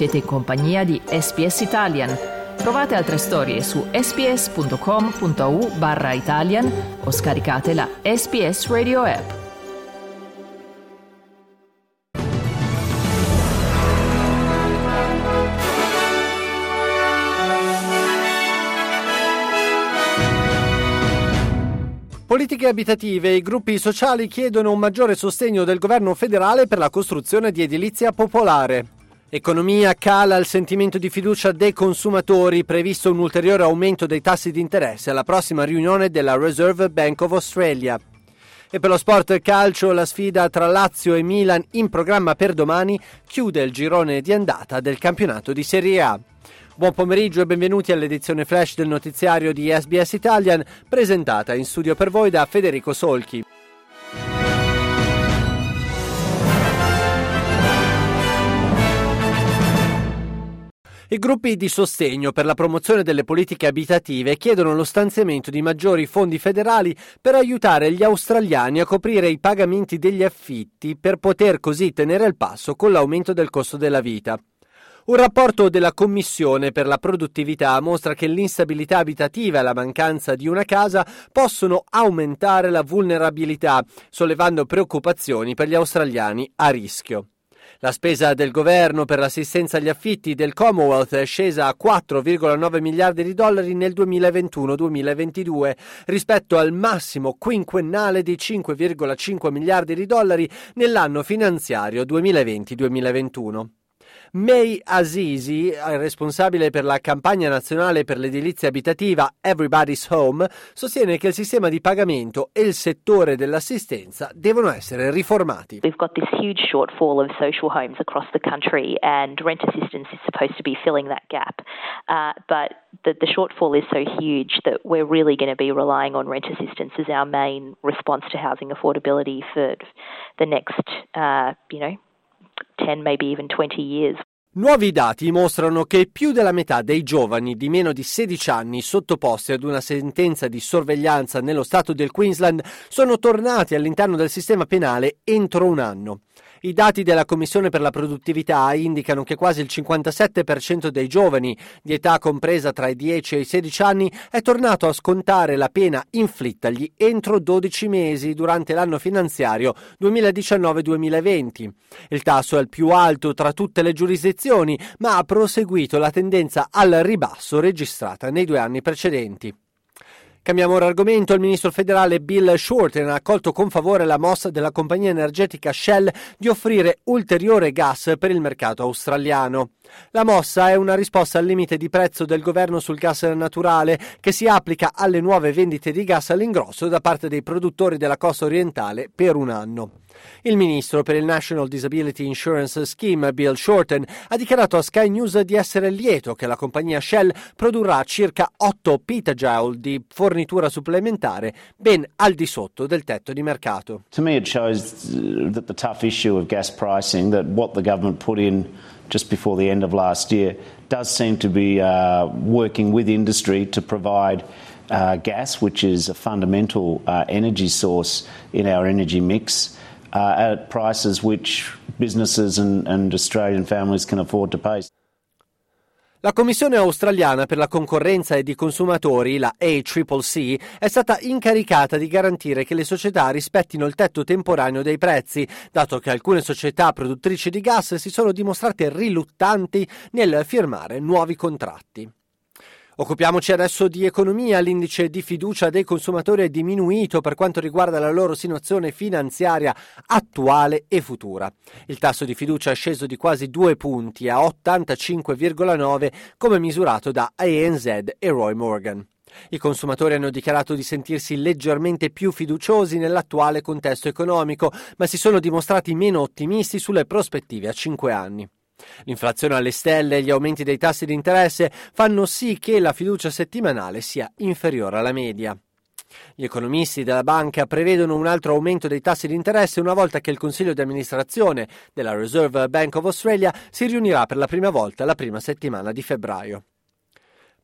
Siete in compagnia di SPS Italian. Trovate altre storie su sps.com.au barra Italian o scaricate la SPS Radio app. Politiche abitative e i gruppi sociali chiedono un maggiore sostegno del governo federale per la costruzione di edilizia popolare. Economia cala il sentimento di fiducia dei consumatori, previsto un ulteriore aumento dei tassi di interesse alla prossima riunione della Reserve Bank of Australia. E per lo sport calcio la sfida tra Lazio e Milan in programma per domani chiude il girone di andata del campionato di Serie A. Buon pomeriggio e benvenuti all'edizione flash del notiziario di SBS Italian, presentata in studio per voi da Federico Solchi. I gruppi di sostegno per la promozione delle politiche abitative chiedono lo stanziamento di maggiori fondi federali per aiutare gli australiani a coprire i pagamenti degli affitti per poter così tenere il passo con l'aumento del costo della vita. Un rapporto della Commissione per la produttività mostra che l'instabilità abitativa e la mancanza di una casa possono aumentare la vulnerabilità, sollevando preoccupazioni per gli australiani a rischio. La spesa del governo per l'assistenza agli affitti del Commonwealth è scesa a 4,9 miliardi di dollari nel 2021-2022 rispetto al massimo quinquennale di 5,5 miliardi di dollari nell'anno finanziario 2020-2021. May Azizi, responsabile per la campagna nazionale per l'edilizia abitativa Everybody's Home, sostiene che il sistema di pagamento e il settore dell'assistenza devono essere riformati. We've got this huge shortfall of social homes across the country and rent assistance is supposed to be filling that gap. Uh, but the, the shortfall is so huge that we're really going to be relying on rent assistance as our main response to housing affordability for the next, uh, you know, 10, maybe even 20 years. Nuovi dati mostrano che più della metà dei giovani di meno di 16 anni sottoposti ad una sentenza di sorveglianza nello stato del Queensland sono tornati all'interno del sistema penale entro un anno. I dati della Commissione per la produttività indicano che quasi il 57% dei giovani di età compresa tra i 10 e i 16 anni è tornato a scontare la pena inflittagli entro 12 mesi durante l'anno finanziario 2019-2020. Il tasso è il più alto tra tutte le giurisdizioni, ma ha proseguito la tendenza al ribasso registrata nei due anni precedenti. Cambiamo ora argomento. Il ministro federale Bill Shorten ha accolto con favore la mossa della compagnia energetica Shell di offrire ulteriore gas per il mercato australiano. La mossa è una risposta al limite di prezzo del governo sul gas naturale che si applica alle nuove vendite di gas all'ingrosso da parte dei produttori della costa orientale per un anno. Il ministro per il National Disability Insurance Scheme, Bill Shorten, ha dichiarato a Sky News di essere lieto che la compagnia Shell produrrà circa 8 petajoule di fornitura supplementare, ben al di sotto del tetto di mercato. To me it shows that the tough issue of gas pricing that what the government put in just before the end of last year does seem to be uh, working with industry to provide uh, gas, which is a fundamental uh, energy source in our energy mix uh, at prices which businesses and, and Australian families can afford to pay. La Commissione australiana per la concorrenza e i consumatori, la ACCC, è stata incaricata di garantire che le società rispettino il tetto temporaneo dei prezzi, dato che alcune società produttrici di gas si sono dimostrate riluttanti nel firmare nuovi contratti. Occupiamoci adesso di economia. L'indice di fiducia dei consumatori è diminuito per quanto riguarda la loro situazione finanziaria attuale e futura. Il tasso di fiducia è sceso di quasi due punti a 85,9 come misurato da ANZ e Roy Morgan. I consumatori hanno dichiarato di sentirsi leggermente più fiduciosi nell'attuale contesto economico, ma si sono dimostrati meno ottimisti sulle prospettive a cinque anni. L'inflazione alle stelle e gli aumenti dei tassi di interesse fanno sì che la fiducia settimanale sia inferiore alla media. Gli economisti della banca prevedono un altro aumento dei tassi di interesse una volta che il Consiglio di amministrazione della Reserve Bank of Australia si riunirà per la prima volta la prima settimana di febbraio.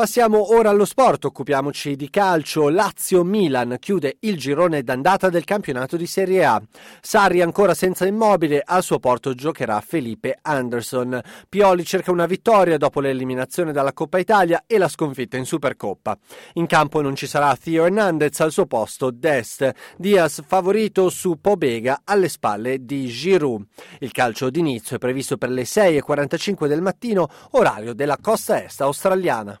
Passiamo ora allo sport, occupiamoci di calcio. Lazio-Milan chiude il girone d'andata del campionato di Serie A. Sarri ancora senza immobile, al suo porto giocherà Felipe Anderson. Pioli cerca una vittoria dopo l'eliminazione dalla Coppa Italia e la sconfitta in Supercoppa. In campo non ci sarà Theo Hernandez al suo posto Dest. Diaz favorito su Pobega alle spalle di Giroud. Il calcio d'inizio è previsto per le 6.45 del mattino, orario della costa est australiana.